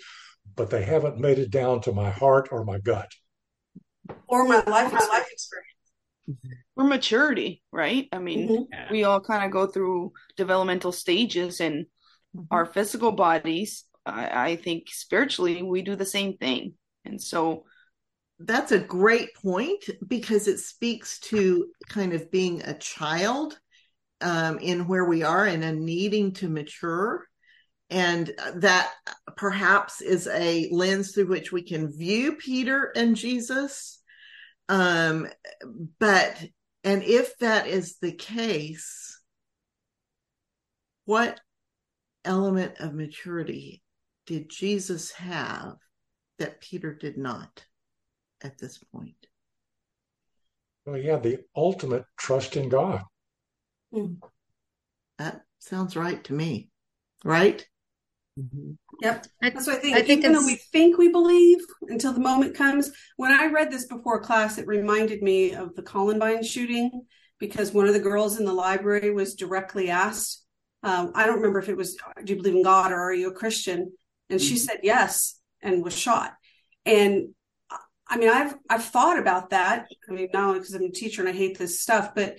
but they haven't made it down to my heart or my gut.
Or my life, my life experience.
Or maturity, right? I mean, mm-hmm. we all kind of go through developmental stages, and mm-hmm. our physical bodies, I, I think spiritually, we do the same thing. And so
that's a great point because it speaks to kind of being a child um, in where we are and a needing to mature. And that perhaps is a lens through which we can view Peter and Jesus. Um, but, and if that is the case, what element of maturity did Jesus have that Peter did not? At this point?
Well, yeah, the ultimate trust in God.
Mm. That sounds right to me, right?
Mm-hmm. Yep. That's what I think. I think Even though we think we believe until the moment comes. When I read this before class, it reminded me of the Columbine shooting because one of the girls in the library was directly asked, um, I don't remember if it was, do you believe in God or are you a Christian? And mm-hmm. she said yes and was shot. And I mean, I've I've thought about that. I mean, not only because I'm a teacher and I hate this stuff, but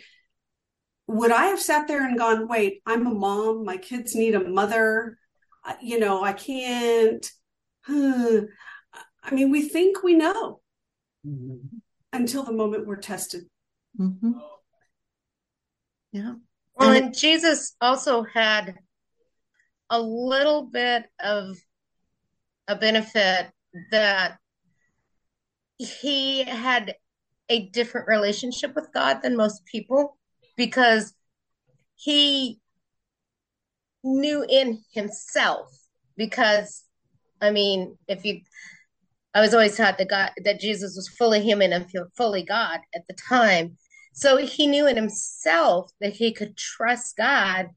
would I have sat there and gone, "Wait, I'm a mom. My kids need a mother. You know, I can't." I mean, we think we know mm-hmm. until the moment we're tested.
Mm-hmm. Yeah.
Well, and Jesus also had a little bit of a benefit that he had a different relationship with God than most people because he knew in himself because I mean if you I was always taught that God that Jesus was fully human and fully God at the time. So he knew in himself that he could trust God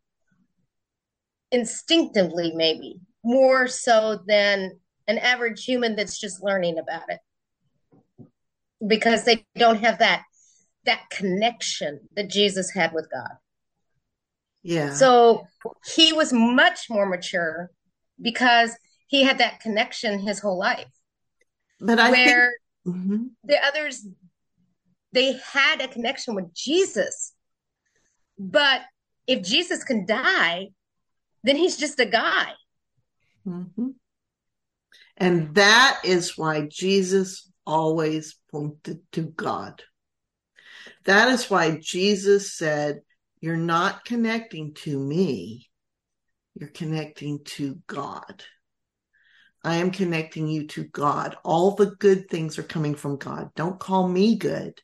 instinctively maybe more so than an average human that's just learning about it because they don't have that that connection that Jesus had with God.
Yeah.
So he was much more mature because he had that connection his whole life.
But I
where think... mm-hmm. the others they had a connection with Jesus. But if Jesus can die, then he's just a guy.
Mm-hmm. And that is why Jesus always pointed to God. That is why Jesus said, You're not connecting to me, you're connecting to God. I am connecting you to God. All the good things are coming from God. Don't call me good.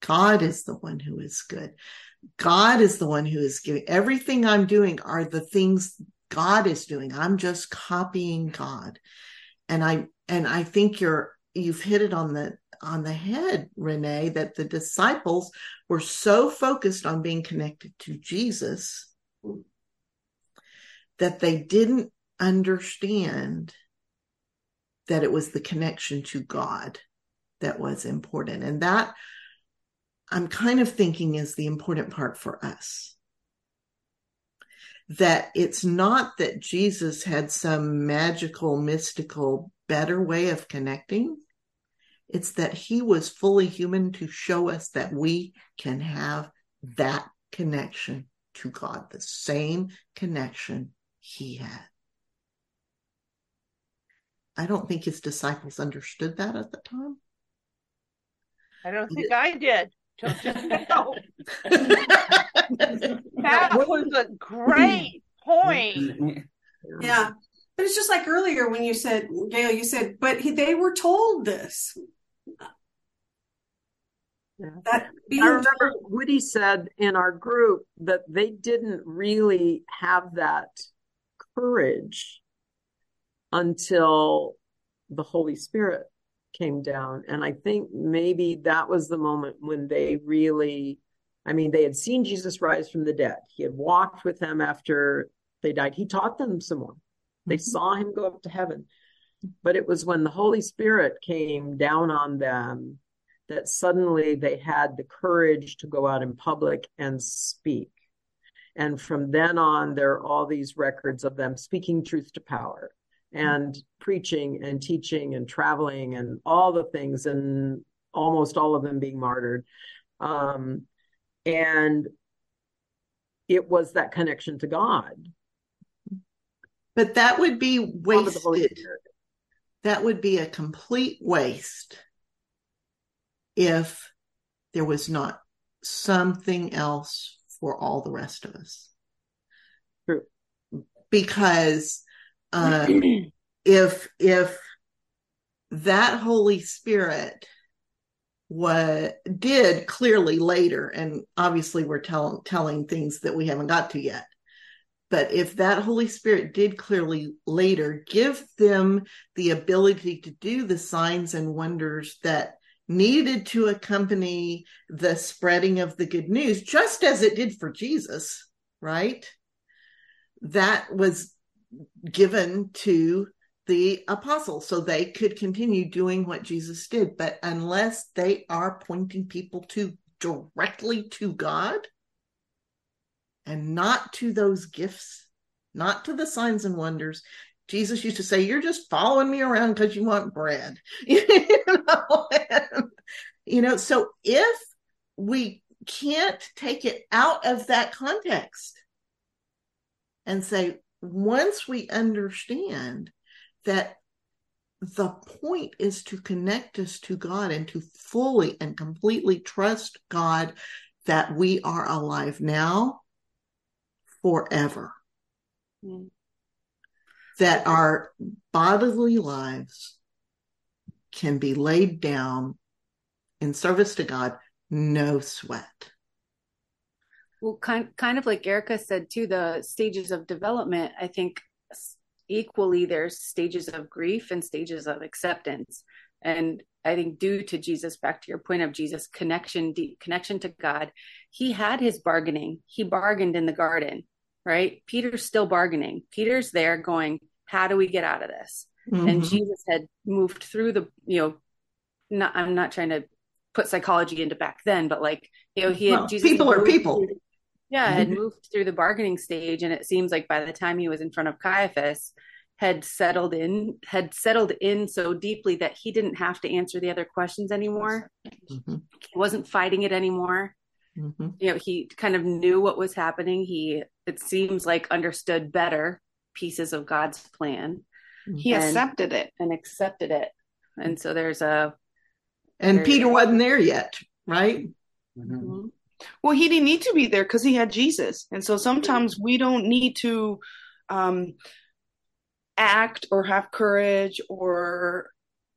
God is the one who is good. God is the one who is giving. Everything I'm doing are the things God is doing. I'm just copying God. And I and I think you're you've hit it on the on the head, Renee, that the disciples were so focused on being connected to Jesus that they didn't understand that it was the connection to God that was important. And that I'm kind of thinking is the important part for us. That it's not that Jesus had some magical, mystical, better way of connecting it's that he was fully human to show us that we can have that connection to God, the same connection he had. I don't think his disciples understood that at the time.
I don't think I did till just now. that was a great point.
Yeah. But it's just like earlier when you said, Gail, you said, but he, they were told this.
Yeah.
That being
I remember Woody said in our group that they didn't really have that courage until the Holy Spirit came down. And I think maybe that was the moment when they really, I mean, they had seen Jesus rise from the dead. He had walked with them after they died. He taught them some more. They mm-hmm. saw him go up to heaven. But it was when the Holy Spirit came down on them that suddenly they had the courage to go out in public and speak. And from then on, there are all these records of them speaking truth to power and preaching and teaching and traveling and all the things, and almost all of them being martyred. Um, and it was that connection to God.
But that would be
All of the Holy
wasted. That would be a complete waste if there was not something else for all the rest of us.
True.
Because uh, if if that Holy Spirit what did clearly later, and obviously we're telling telling things that we haven't got to yet. But if that Holy Spirit did clearly later give them the ability to do the signs and wonders that needed to accompany the spreading of the good news, just as it did for Jesus, right? That was given to the apostles so they could continue doing what Jesus did. But unless they are pointing people to directly to God and not to those gifts, not to the signs and wonders, Jesus used to say, You're just following me around because you want bread. you, know? And, you know, so if we can't take it out of that context and say, once we understand that the point is to connect us to God and to fully and completely trust God that we are alive now forever.
Mm.
That our bodily lives can be laid down in service to God, no sweat.
Well, kind kind of like Erica said too, the stages of development. I think equally there's stages of grief and stages of acceptance, and I think due to Jesus, back to your point of Jesus connection, deep connection to God, he had his bargaining. He bargained in the garden, right? Peter's still bargaining. Peter's there going, "How do we get out of this?" and
Mhm.
Jesus had moved through the, you know, not, I'm not trying to put psychology into back then, but like, you know, he had
Well,
Jesus
people are people.
through- yeah, had
Mhm.
moved through the bargaining stage, and it seems like by the time he was in front of Caiaphas, had settled in, had settled in so deeply that he didn't have to answer the other questions anymore.
Mhm.
He wasn't fighting it anymore.
Mhm.
You know, he kind of knew what was happening. He, it seems like, understood better pieces of God's plan
He
And-
accepted it.
and accepted it. And so there's a
And Peter wasn't there yet, right?
Mhm.
Well, he didn't need to be there because he had Jesus. And so sometimes we don't need to um, act or have courage or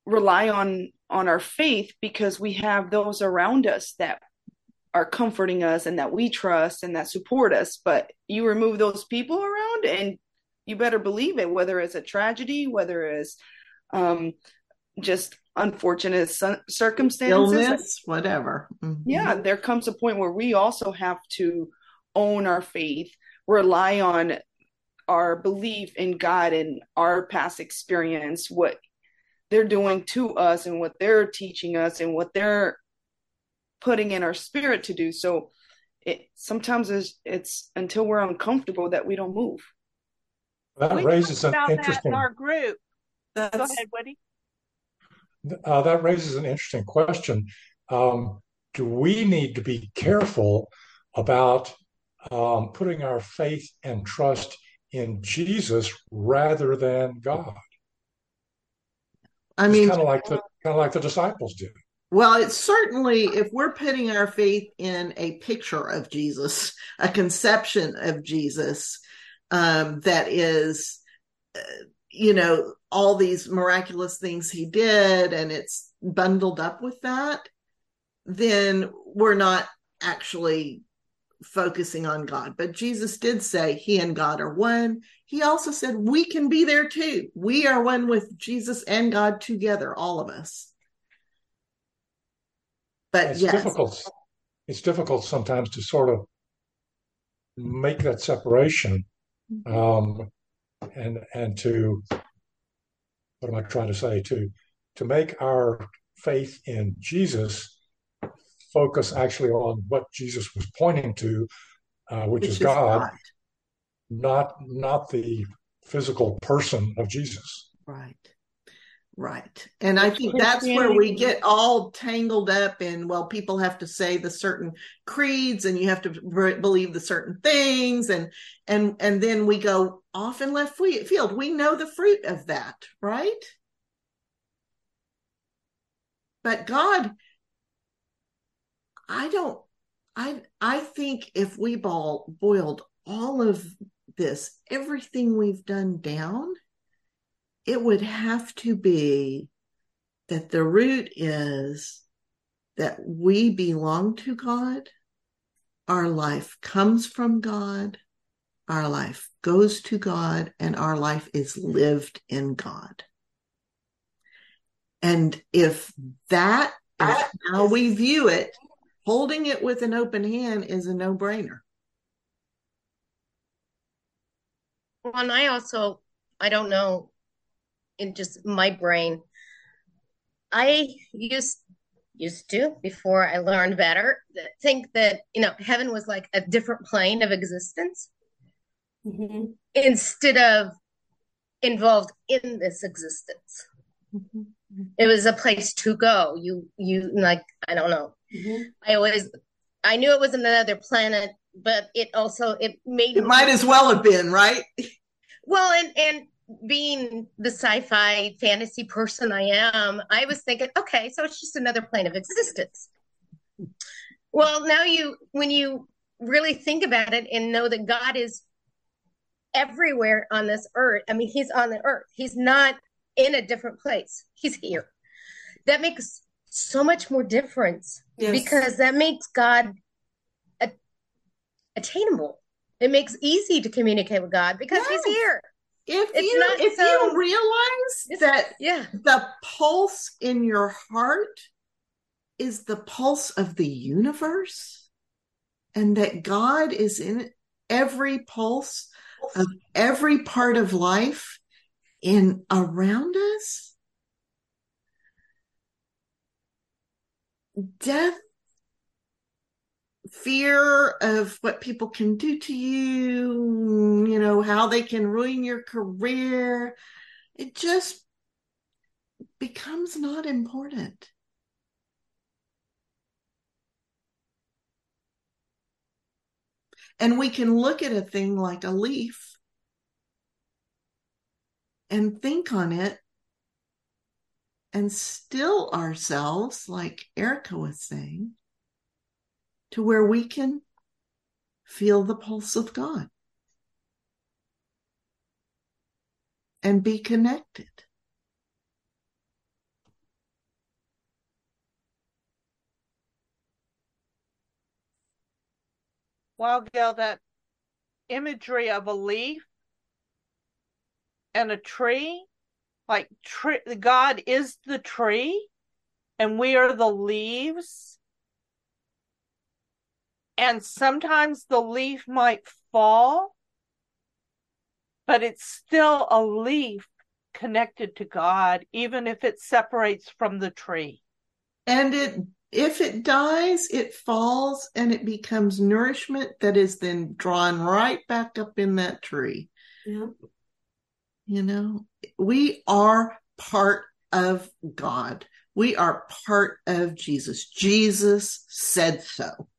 rely on on our faith because we have those around us that are comforting us and that we trust and that support us. But you remove those people around and you better believe it, whether it's a tragedy, whether it's um, just unfortunate cir- circumstances
Illness, whatever. Mhm.
yeah there comes a point where we also have to own our faith rely on our belief in god and our past experience what they're doing to us and what they're teaching us and what they're putting in our spirit to do so it sometimes it's, it's until we're uncomfortable that we don't move
That
we
raises
talked
an
about that
interesting
in our group. Go ahead, Woody.
uh, that raises an interesting question. Um, do we need to be careful about um, putting our faith and trust in Jesus rather than God.
I mean,
kind of like the kind of like the disciples did.
Well, it's certainly if we're putting our faith in a picture of Jesus, a conception of Jesus um, that is, uh, you know, all these miraculous things he did, and it's bundled up with that, then we're not actually focusing on God. But Jesus did say he and God are one. He also said we can be there too. We are one with Jesus and God together, all of us. But
it's
yes.
difficult. It's difficult sometimes to sort of make that separation,
Mm-hmm.
um, and and to what am I trying to say? To to make our faith in Jesus focus actually on what Jesus was pointing to, uh, which, which, is, is God, God, not not the physical person of Jesus.
Right. Right. And I think that's where we get all tangled up in, well, people have to say the certain creeds and you have to believe the certain things. And, and, and then we go off in left field. We know the fruit of that, right? But God, I don't, I, I think if we ball, boiled all of this, everything we've done down, it would have to be that the root is that we belong to God, our life comes from God, our life goes to God, and our life is lived in God. And if that is how we view it, holding it with an open hand is a no brainer.
Well, and I also, I don't know in just my brain. I used used to before I learned better think that you know heaven was like a different plane of existence mm-hmm. instead of involved in this existence. Mm-hmm. It was a place to go. You you like I don't know. Mm-hmm. I always I knew it was another planet, but it also it made
it might as well have been right.
Well, and and being the sci-fi fantasy person I am, I was thinking, okay, so it's just another plane of existence. Well, now you, when you really think about it and know that God is everywhere on this earth, I mean, He's on the earth. He's not in a different place. He's here. That makes so much more difference yes. because that makes God attainable. It makes easy to communicate with God because yes. He's here
if it's you if so, you realize that
yeah.
the pulse in your heart is the pulse of the universe and that god is in every pulse of every part of life in around us death fear of what people can do to you, you know, how they can ruin your career. It just becomes not important. And we can look at a thing like a leaf and think on it and still ourselves, like Erica was saying, to where we can feel the pulse of God and be connected.
Well, Gail, that imagery of a leaf and a tree, like tree, God is the tree and we are the leaves and sometimes the leaf might fall, but it's still a leaf connected to God, even if it separates from the tree.
And it if it dies, it falls and it becomes nourishment that is then drawn right back up in that tree.
Yeah.
You know, we are part of God. We are part of Jesus. Jesus said so.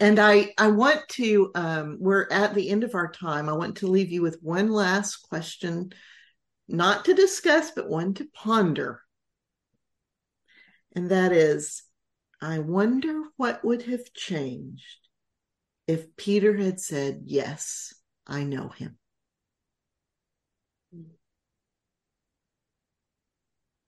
And I, I want to, um, we're at the end of our time. I want to leave you with one last question, not to discuss, but one to ponder. And that is, I wonder what would have changed if Peter had said, Yes, I know him.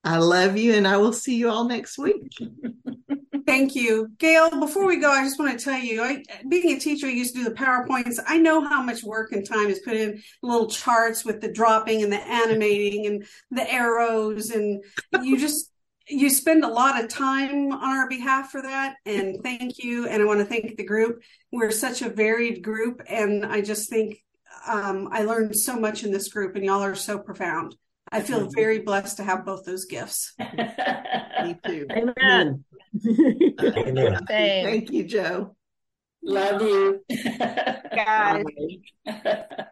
I love you, and I will see you all next week.
Thank you. Gail, before we go, I just want to tell you, I, being a teacher, I used to do the PowerPoints. I know how much work and time is put in little charts with the dropping and the animating and the arrows. And you just, you spend a lot of time on our behalf for that. And thank you. And I want to thank the group. We're such a varied group. And I just think um, I learned so much in this group, and y'all are so profound. I feel very blessed to have both those gifts.
Me too.
Amen.
Amen.
Same.
Thank you, Joe.
Love you.
Guys.
Bye.